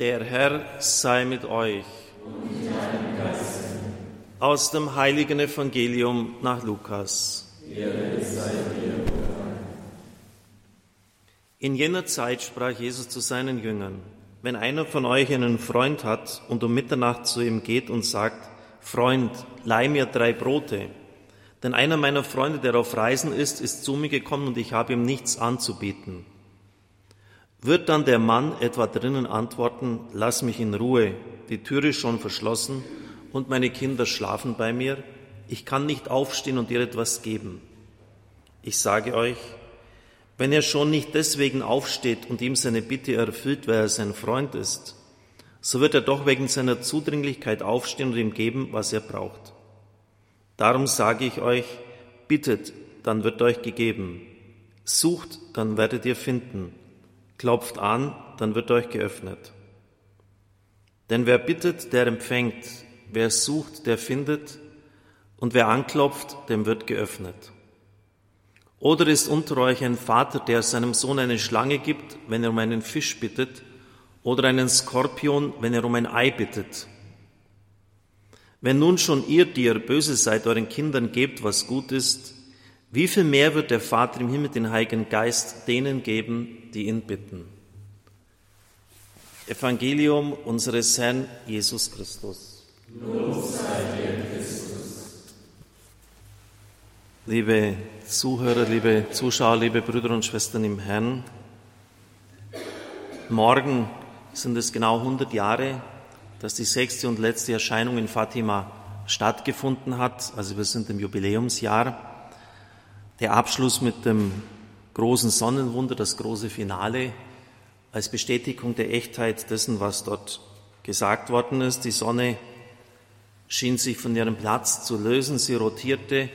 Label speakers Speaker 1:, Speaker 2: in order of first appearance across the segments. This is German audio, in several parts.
Speaker 1: Der Herr sei mit euch. Aus dem heiligen Evangelium nach Lukas. In jener Zeit sprach Jesus zu seinen Jüngern, wenn einer von euch einen Freund hat und um Mitternacht zu ihm geht und sagt, Freund, leih mir drei Brote, denn einer meiner Freunde, der auf Reisen ist, ist zu mir gekommen und ich habe ihm nichts anzubieten. Wird dann der Mann etwa drinnen antworten, lass mich in Ruhe, die Tür ist schon verschlossen und meine Kinder schlafen bei mir, ich kann nicht aufstehen und dir etwas geben. Ich sage euch, wenn er schon nicht deswegen aufsteht und ihm seine Bitte erfüllt, weil er sein Freund ist, so wird er doch wegen seiner Zudringlichkeit aufstehen und ihm geben, was er braucht. Darum sage ich euch, bittet, dann wird euch gegeben. Sucht, dann werdet ihr finden. Klopft an, dann wird euch geöffnet. Denn wer bittet, der empfängt. Wer sucht, der findet. Und wer anklopft, dem wird geöffnet. Oder ist unter euch ein Vater, der seinem Sohn eine Schlange gibt, wenn er um einen Fisch bittet, oder einen Skorpion, wenn er um ein Ei bittet? Wenn nun schon ihr, die ihr böse seid, euren Kindern gebt, was gut ist, wie viel mehr wird der Vater im Himmel den Heiligen Geist denen geben, die ihn bitten? Evangelium unseres Herrn Jesus Christus. Liebe Zuhörer, liebe Zuschauer, liebe Brüder und Schwestern im Herrn, morgen sind es genau 100 Jahre dass die sechste und letzte Erscheinung in Fatima stattgefunden hat. Also wir sind im Jubiläumsjahr. Der Abschluss mit dem großen Sonnenwunder, das große Finale, als Bestätigung der Echtheit dessen, was dort gesagt worden ist. Die Sonne schien sich von ihrem Platz zu lösen, sie rotierte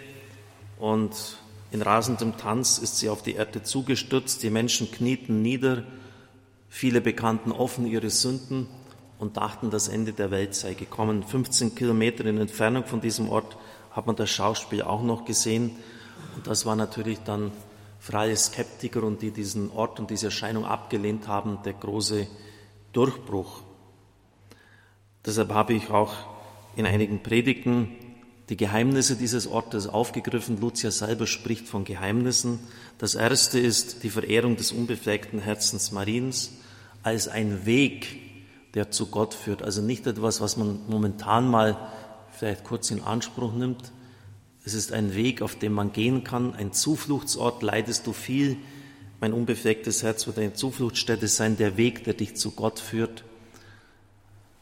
Speaker 1: und in rasendem Tanz ist sie auf die Erde zugestürzt. Die Menschen knieten nieder, viele bekannten offen ihre Sünden und dachten, das Ende der Welt sei gekommen. 15 Kilometer in Entfernung von diesem Ort hat man das Schauspiel auch noch gesehen. Und das war natürlich dann alle Skeptiker und die diesen Ort und diese Erscheinung abgelehnt haben, der große Durchbruch. Deshalb habe ich auch in einigen Predigten die Geheimnisse dieses Ortes aufgegriffen. Lucia selber spricht von Geheimnissen. Das erste ist die Verehrung des unbefleckten Herzens Mariens als ein Weg der zu Gott führt. Also nicht etwas, was man momentan mal vielleicht kurz in Anspruch nimmt. Es ist ein Weg, auf dem man gehen kann, ein Zufluchtsort. Leidest du viel? Mein unbeflecktes Herz wird eine Zufluchtsstätte sein, der Weg, der dich zu Gott führt.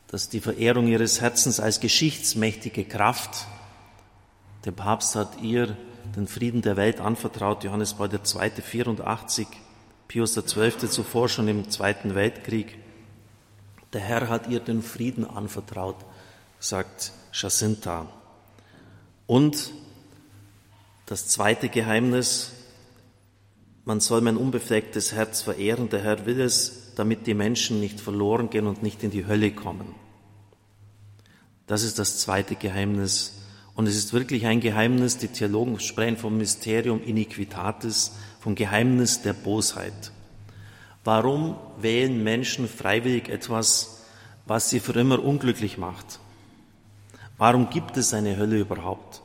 Speaker 1: Dass die Verehrung ihres Herzens als geschichtsmächtige Kraft. Der Papst hat ihr den Frieden der Welt anvertraut, Johannes Paul II. 84, Pius XII. zuvor schon im Zweiten Weltkrieg. Der Herr hat ihr den Frieden anvertraut, sagt Jacinta. Und das zweite Geheimnis, man soll mein unbeflecktes Herz verehren. Der Herr will es, damit die Menschen nicht verloren gehen und nicht in die Hölle kommen. Das ist das zweite Geheimnis. Und es ist wirklich ein Geheimnis, die Theologen sprechen vom Mysterium Iniquitatis, vom Geheimnis der Bosheit. Warum wählen Menschen freiwillig etwas, was sie für immer unglücklich macht? Warum gibt es eine Hölle überhaupt?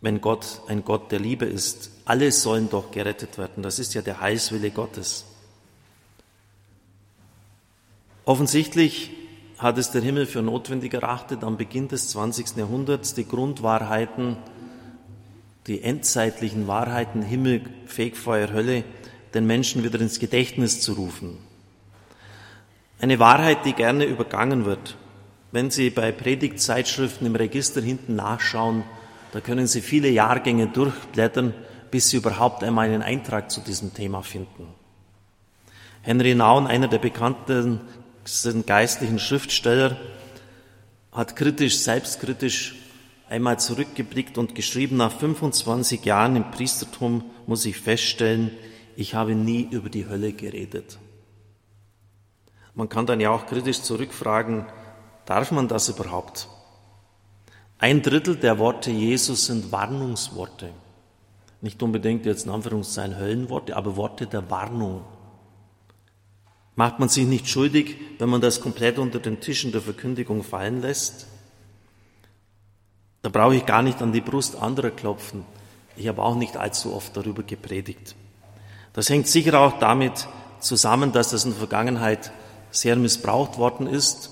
Speaker 1: Wenn Gott ein Gott der Liebe ist, alle sollen doch gerettet werden. Das ist ja der Heilswille Gottes. Offensichtlich hat es der Himmel für notwendig erachtet, am Beginn des 20. Jahrhunderts die Grundwahrheiten, die endzeitlichen Wahrheiten Himmel, Fegfeuer, Hölle den Menschen wieder ins Gedächtnis zu rufen. Eine Wahrheit, die gerne übergangen wird. Wenn Sie bei Predigtzeitschriften im Register hinten nachschauen, da können Sie viele Jahrgänge durchblättern, bis Sie überhaupt einmal einen Eintrag zu diesem Thema finden. Henry Naun, einer der bekanntesten geistlichen Schriftsteller, hat kritisch, selbstkritisch einmal zurückgeblickt und geschrieben, nach 25 Jahren im Priestertum muss ich feststellen, ich habe nie über die Hölle geredet. Man kann dann ja auch kritisch zurückfragen, darf man das überhaupt? Ein Drittel der Worte Jesus sind Warnungsworte. Nicht unbedingt jetzt in Anführungszeichen Höllenworte, aber Worte der Warnung. Macht man sich nicht schuldig, wenn man das komplett unter den Tischen der Verkündigung fallen lässt? Da brauche ich gar nicht an die Brust anderer klopfen. Ich habe auch nicht allzu oft darüber gepredigt. Das hängt sicher auch damit zusammen, dass das in der Vergangenheit sehr missbraucht worden ist.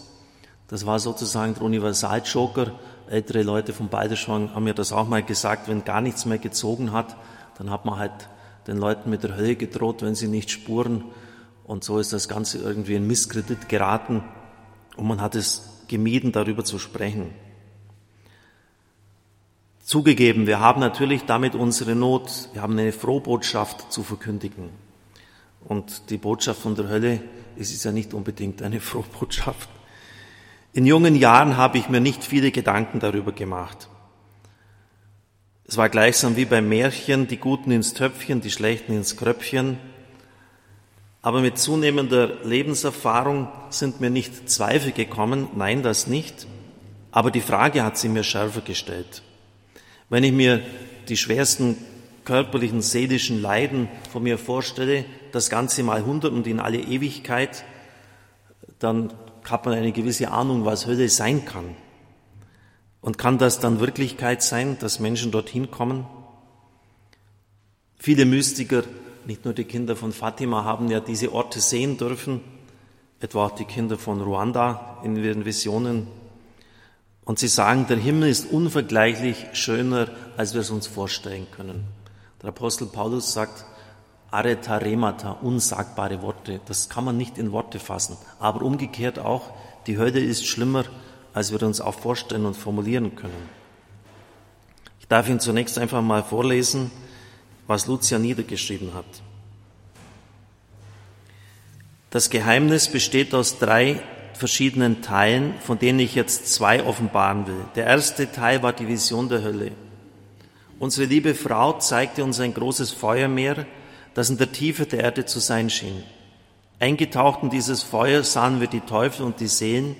Speaker 1: Das war sozusagen der Universaljoker. Ältere Leute von Balderschwang haben mir das auch mal gesagt, wenn gar nichts mehr gezogen hat, dann hat man halt den Leuten mit der Hölle gedroht, wenn sie nicht spuren. Und so ist das Ganze irgendwie in Misskredit geraten und man hat es gemieden, darüber zu sprechen. Zugegeben, wir haben natürlich damit unsere Not, wir haben eine Frohbotschaft zu verkündigen. Und die Botschaft von der Hölle ist, ist ja nicht unbedingt eine Frohbotschaft. In jungen Jahren habe ich mir nicht viele Gedanken darüber gemacht. Es war gleichsam wie beim Märchen, die Guten ins Töpfchen, die Schlechten ins Kröpfchen. Aber mit zunehmender Lebenserfahrung sind mir nicht Zweifel gekommen, nein, das nicht. Aber die Frage hat sie mir schärfer gestellt. Wenn ich mir die schwersten körperlichen, seelischen Leiden von mir vorstelle, das Ganze mal hundert und in alle Ewigkeit, dann hat man eine gewisse Ahnung, was Hölle sein kann. Und kann das dann Wirklichkeit sein, dass Menschen dorthin kommen? Viele Mystiker, nicht nur die Kinder von Fatima, haben ja diese Orte sehen dürfen, etwa auch die Kinder von Ruanda in ihren Visionen und sie sagen, der Himmel ist unvergleichlich schöner, als wir es uns vorstellen können. Der Apostel Paulus sagt, Areta remata, unsagbare Worte. Das kann man nicht in Worte fassen. Aber umgekehrt auch, die Hölle ist schlimmer, als wir uns auch vorstellen und formulieren können. Ich darf Ihnen zunächst einfach mal vorlesen, was Lucia niedergeschrieben hat. Das Geheimnis besteht aus drei verschiedenen Teilen, von denen ich jetzt zwei offenbaren will. Der erste Teil war die Vision der Hölle. Unsere liebe Frau zeigte uns ein großes Feuermeer, das in der Tiefe der Erde zu sein schien. Eingetaucht in dieses Feuer sahen wir die Teufel und die Seelen,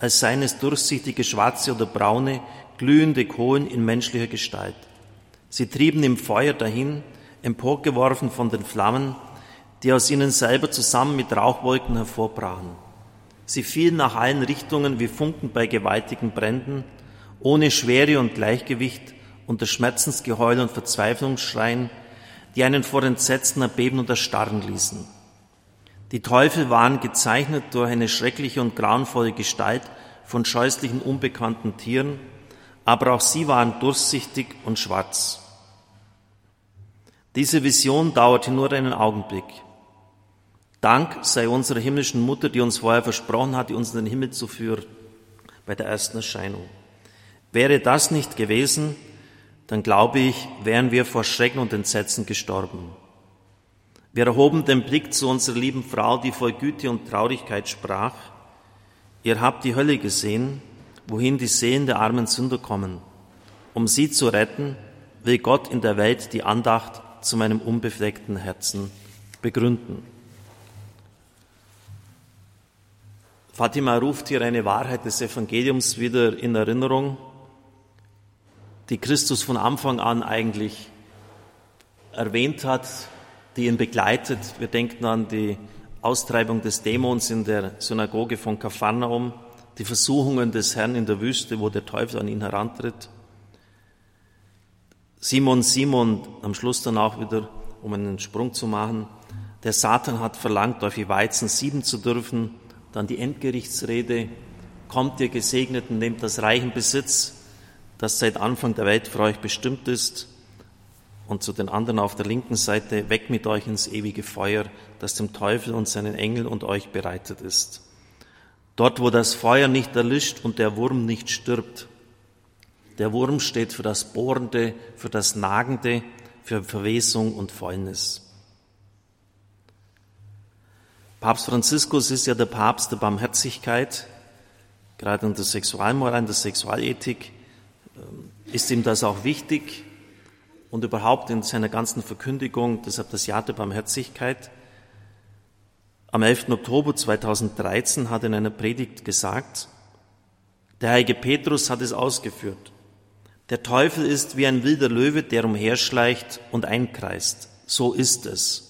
Speaker 1: als seien es durchsichtige schwarze oder braune, glühende Kohlen in menschlicher Gestalt. Sie trieben im Feuer dahin, emporgeworfen von den Flammen, die aus ihnen selber zusammen mit Rauchwolken hervorbrachen. Sie fielen nach allen Richtungen wie Funken bei gewaltigen Bränden, ohne Schwere und Gleichgewicht, unter Schmerzensgeheul und Verzweiflungsschreien, die einen vor Entsetzen erbeben und erstarren ließen. Die Teufel waren gezeichnet durch eine schreckliche und grauenvolle Gestalt von scheußlichen, unbekannten Tieren, aber auch sie waren durchsichtig und schwarz. Diese Vision dauerte nur einen Augenblick. Dank sei unserer himmlischen Mutter, die uns vorher versprochen hat, uns in den Himmel zu führen bei der ersten Erscheinung. Wäre das nicht gewesen, dann glaube ich, wären wir vor Schrecken und Entsetzen gestorben. Wir erhoben den Blick zu unserer lieben Frau, die voll Güte und Traurigkeit sprach. Ihr habt die Hölle gesehen, wohin die Seelen der armen Sünder kommen. Um sie zu retten, will Gott in der Welt die Andacht zu meinem unbefleckten Herzen begründen. Fatima ruft hier eine Wahrheit des Evangeliums wieder in Erinnerung, die Christus von Anfang an eigentlich erwähnt hat, die ihn begleitet. Wir denken an die Austreibung des Dämons in der Synagoge von Kapharnaum, die Versuchungen des Herrn in der Wüste, wo der Teufel an ihn herantritt. Simon, Simon, am Schluss dann auch wieder, um einen Sprung zu machen, der Satan hat verlangt, euch wie Weizen sieben zu dürfen, dann die Endgerichtsrede, kommt ihr Gesegneten, nehmt das reichen Besitz, das seit Anfang der Welt für euch bestimmt ist. Und zu den anderen auf der linken Seite, weg mit euch ins ewige Feuer, das dem Teufel und seinen Engeln und euch bereitet ist. Dort, wo das Feuer nicht erlischt und der Wurm nicht stirbt. Der Wurm steht für das Bohrende, für das Nagende, für Verwesung und Fäulnis. Papst Franziskus ist ja der Papst der Barmherzigkeit. Gerade in der Sexualmoral, in der Sexualethik ist ihm das auch wichtig und überhaupt in seiner ganzen Verkündigung, deshalb das Jahr der Barmherzigkeit. Am 11. Oktober 2013 hat er in einer Predigt gesagt, der heilige Petrus hat es ausgeführt. Der Teufel ist wie ein wilder Löwe, der umherschleicht und einkreist. So ist es.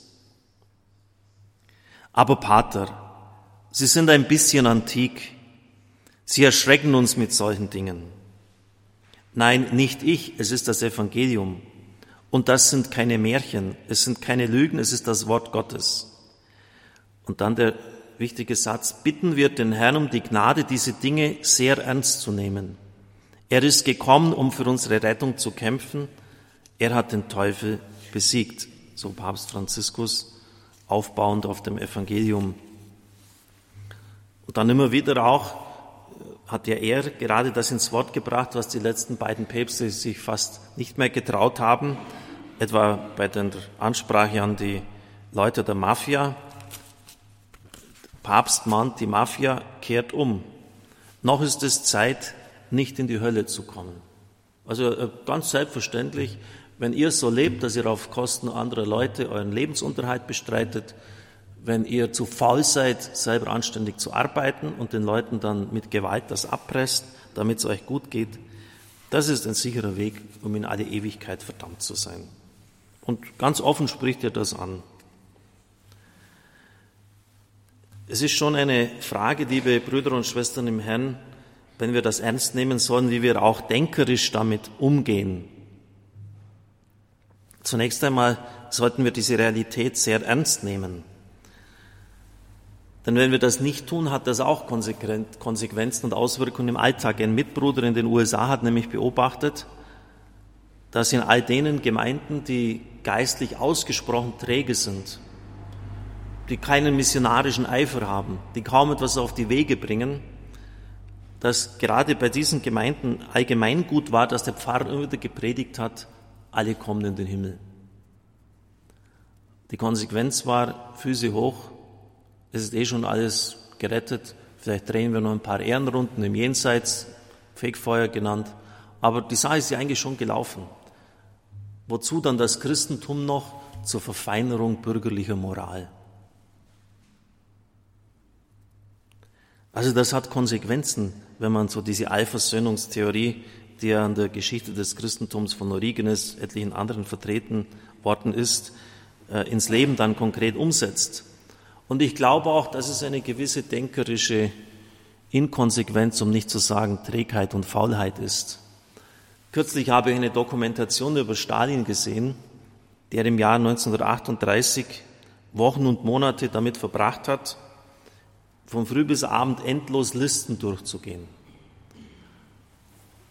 Speaker 1: Aber Pater, Sie sind ein bisschen antik. Sie erschrecken uns mit solchen Dingen. Nein, nicht ich, es ist das Evangelium. Und das sind keine Märchen, es sind keine Lügen, es ist das Wort Gottes. Und dann der wichtige Satz, bitten wir den Herrn um die Gnade, diese Dinge sehr ernst zu nehmen. Er ist gekommen, um für unsere Rettung zu kämpfen. Er hat den Teufel besiegt, so Papst Franziskus, aufbauend auf dem Evangelium. Und dann immer wieder auch hat ja er gerade das ins Wort gebracht, was die letzten beiden Päpste sich fast nicht mehr getraut haben, etwa bei der Ansprache an die Leute der Mafia. Papst mahnt, die Mafia kehrt um. Noch ist es Zeit, nicht in die Hölle zu kommen. Also äh, ganz selbstverständlich, wenn ihr so lebt, dass ihr auf Kosten anderer Leute euren Lebensunterhalt bestreitet, wenn ihr zu faul seid, selber anständig zu arbeiten und den Leuten dann mit Gewalt das abpresst, damit es euch gut geht, das ist ein sicherer Weg, um in alle Ewigkeit verdammt zu sein. Und ganz offen spricht er das an. Es ist schon eine Frage, liebe Brüder und Schwestern im Herrn, wenn wir das ernst nehmen sollen, wie wir auch denkerisch damit umgehen. Zunächst einmal sollten wir diese Realität sehr ernst nehmen. Denn wenn wir das nicht tun, hat das auch Konsequenzen und Auswirkungen im Alltag. Ein Mitbruder in den USA hat nämlich beobachtet, dass in all denen Gemeinden, die geistlich ausgesprochen träge sind, die keinen missionarischen Eifer haben, die kaum etwas auf die Wege bringen, dass gerade bei diesen Gemeinden allgemein gut war, dass der Pfarrer immer wieder gepredigt hat, alle kommen in den Himmel. Die Konsequenz war, Füße hoch, es ist eh schon alles gerettet. Vielleicht drehen wir noch ein paar Ehrenrunden im Jenseits, Fegfeuer genannt. Aber die Sache ist ja eigentlich schon gelaufen. Wozu dann das Christentum noch zur Verfeinerung bürgerlicher Moral? Also das hat Konsequenzen, wenn man so diese Allversöhnungstheorie, die ja an der Geschichte des Christentums von Origenes, etlichen anderen vertreten worden ist, äh, ins Leben dann konkret umsetzt. Und ich glaube auch, dass es eine gewisse denkerische Inkonsequenz, um nicht zu sagen Trägheit und Faulheit ist. Kürzlich habe ich eine Dokumentation über Stalin gesehen, der im Jahr 1938 Wochen und Monate damit verbracht hat, von früh bis abend endlos Listen durchzugehen.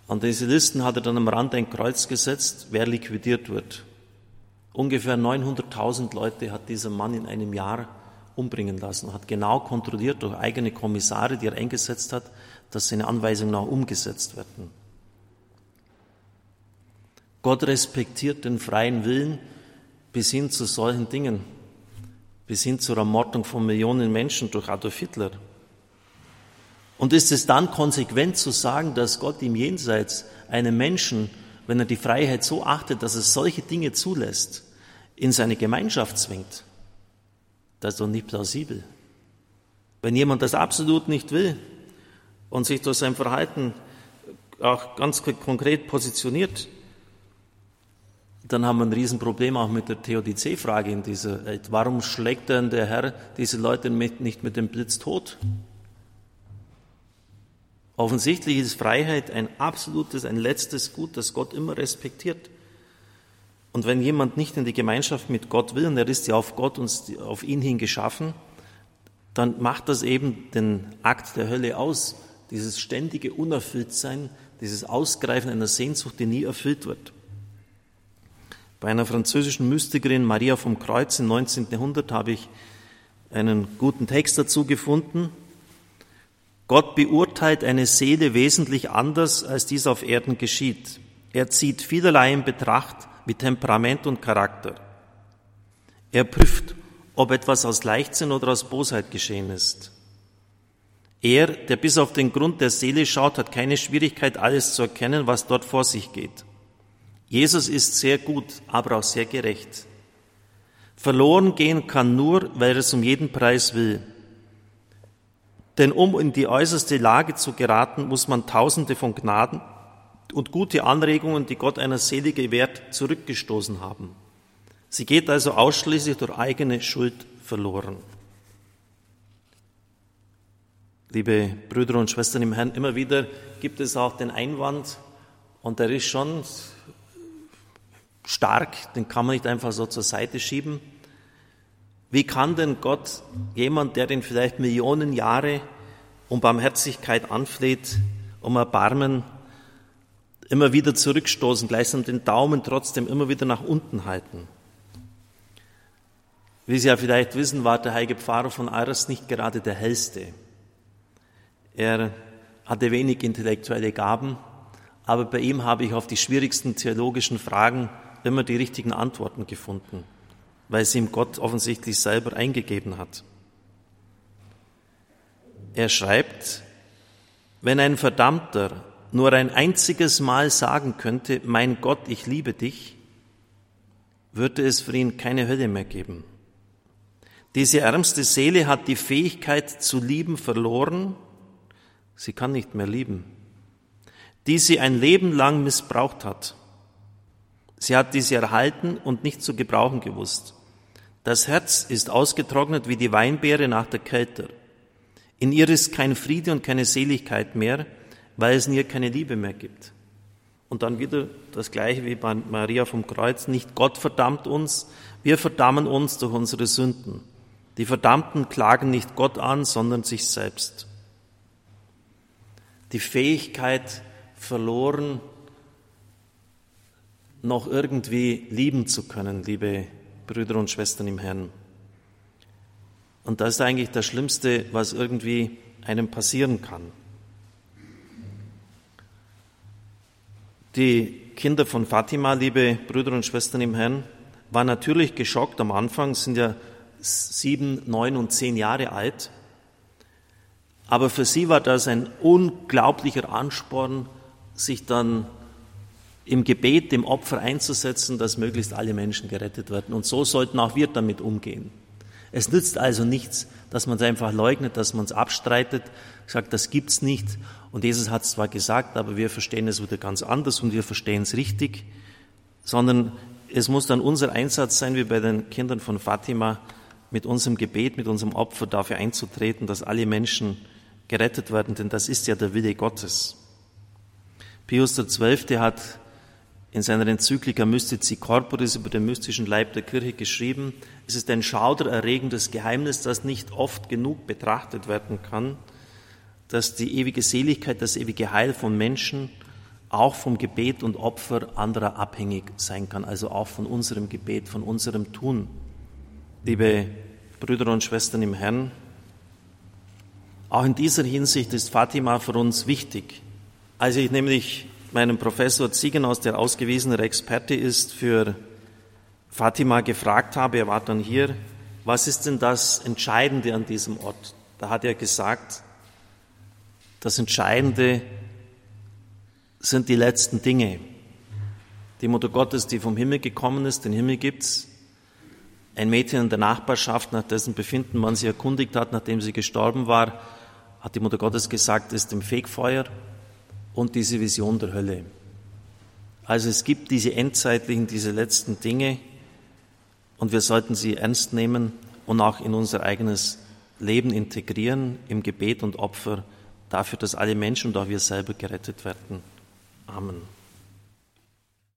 Speaker 1: An diese Listen hat er dann am Rand ein Kreuz gesetzt, wer liquidiert wird. Ungefähr 900.000 Leute hat dieser Mann in einem Jahr umbringen lassen und hat genau kontrolliert durch eigene Kommissare, die er eingesetzt hat, dass seine Anweisungen auch umgesetzt werden. Gott respektiert den freien Willen bis hin zu solchen Dingen, bis hin zur Ermordung von Millionen Menschen durch Adolf Hitler. Und ist es dann konsequent zu sagen, dass Gott im Jenseits einen Menschen, wenn er die Freiheit so achtet, dass er solche Dinge zulässt, in seine Gemeinschaft zwingt? Das ist doch nicht plausibel. Wenn jemand das absolut nicht will und sich durch sein Verhalten auch ganz konkret positioniert, dann haben wir ein Riesenproblem auch mit der Theodizee-Frage in dieser Welt. Warum schlägt denn der Herr diese Leute nicht mit dem Blitz tot? Offensichtlich ist Freiheit ein absolutes, ein letztes Gut, das Gott immer respektiert. Und wenn jemand nicht in die Gemeinschaft mit Gott will, und er ist ja auf Gott und auf ihn hin geschaffen, dann macht das eben den Akt der Hölle aus, dieses ständige Unerfülltsein, dieses Ausgreifen einer Sehnsucht, die nie erfüllt wird. Bei einer französischen Mystikerin Maria vom Kreuz im 19. Jahrhundert habe ich einen guten Text dazu gefunden. Gott beurteilt eine Seele wesentlich anders, als dies auf Erden geschieht. Er zieht vielerlei in Betracht, wie Temperament und Charakter. Er prüft, ob etwas aus Leichtsinn oder aus Bosheit geschehen ist. Er, der bis auf den Grund der Seele schaut, hat keine Schwierigkeit, alles zu erkennen, was dort vor sich geht. Jesus ist sehr gut, aber auch sehr gerecht. Verloren gehen kann nur, weil er es um jeden Preis will. Denn um in die äußerste Lage zu geraten, muss man Tausende von Gnaden und gute Anregungen, die Gott einer Seele gewährt, zurückgestoßen haben. Sie geht also ausschließlich durch eigene Schuld verloren. Liebe Brüder und Schwestern im Herrn, immer wieder gibt es auch den Einwand, und der ist schon stark, den kann man nicht einfach so zur Seite schieben. Wie kann denn Gott jemand, der den vielleicht Millionen Jahre um Barmherzigkeit anfleht, um Erbarmen, immer wieder zurückstoßen, gleichsam den Daumen trotzdem immer wieder nach unten halten? Wie Sie ja vielleicht wissen, war der heilige Pfarrer von Aras nicht gerade der hellste. Er hatte wenig intellektuelle Gaben, aber bei ihm habe ich auf die schwierigsten theologischen Fragen immer die richtigen Antworten gefunden, weil sie ihm Gott offensichtlich selber eingegeben hat. Er schreibt, wenn ein Verdammter nur ein einziges Mal sagen könnte, mein Gott, ich liebe dich, würde es für ihn keine Hölle mehr geben. Diese ärmste Seele hat die Fähigkeit zu lieben verloren, sie kann nicht mehr lieben, die sie ein Leben lang missbraucht hat. Sie hat diese erhalten und nicht zu gebrauchen gewusst. Das Herz ist ausgetrocknet wie die Weinbeere nach der Kälte. In ihr ist kein Friede und keine Seligkeit mehr, weil es ihr keine Liebe mehr gibt. Und dann wieder das Gleiche wie bei Maria vom Kreuz. Nicht Gott verdammt uns, wir verdammen uns durch unsere Sünden. Die Verdammten klagen nicht Gott an, sondern sich selbst. Die Fähigkeit verloren, noch irgendwie lieben zu können, liebe Brüder und Schwestern im Herrn. Und das ist eigentlich das Schlimmste, was irgendwie einem passieren kann. Die Kinder von Fatima, liebe Brüder und Schwestern im Herrn, waren natürlich geschockt am Anfang, sind ja sieben, neun und zehn Jahre alt. Aber für sie war das ein unglaublicher Ansporn, sich dann im Gebet, dem Opfer einzusetzen, dass möglichst alle Menschen gerettet werden. Und so sollten auch wir damit umgehen. Es nützt also nichts, dass man es einfach leugnet, dass man es abstreitet, sagt, das gibt's nicht. Und Jesus hat es zwar gesagt, aber wir verstehen es wieder ganz anders und wir verstehen es richtig, sondern es muss dann unser Einsatz sein, wie bei den Kindern von Fatima, mit unserem Gebet, mit unserem Opfer dafür einzutreten, dass alle Menschen gerettet werden, denn das ist ja der Wille Gottes. Pius XII. hat in seiner Enzyklika Mystici Corporis über den mystischen Leib der Kirche geschrieben, es ist ein schaudererregendes Geheimnis, das nicht oft genug betrachtet werden kann, dass die ewige Seligkeit, das ewige Heil von Menschen auch vom Gebet und Opfer anderer abhängig sein kann, also auch von unserem Gebet, von unserem Tun. Liebe Brüder und Schwestern im Herrn, auch in dieser Hinsicht ist Fatima für uns wichtig. Als ich nämlich meinen Professor Ziegenhaus, der ausgewiesener Experte ist, für Fatima gefragt habe, er war dann hier, was ist denn das Entscheidende an diesem Ort? Da hat er gesagt, das Entscheidende sind die letzten Dinge. Die Mutter Gottes, die vom Himmel gekommen ist, den Himmel gibt's, ein Mädchen in der Nachbarschaft, nach dessen Befinden man sie erkundigt hat, nachdem sie gestorben war, hat die Mutter Gottes gesagt, ist im Fegfeuer und diese Vision der Hölle. Also es gibt diese endzeitlichen, diese letzten Dinge und wir sollten sie ernst nehmen und auch in unser eigenes Leben integrieren, im Gebet und Opfer dafür, dass alle Menschen und auch wir selber gerettet werden. Amen.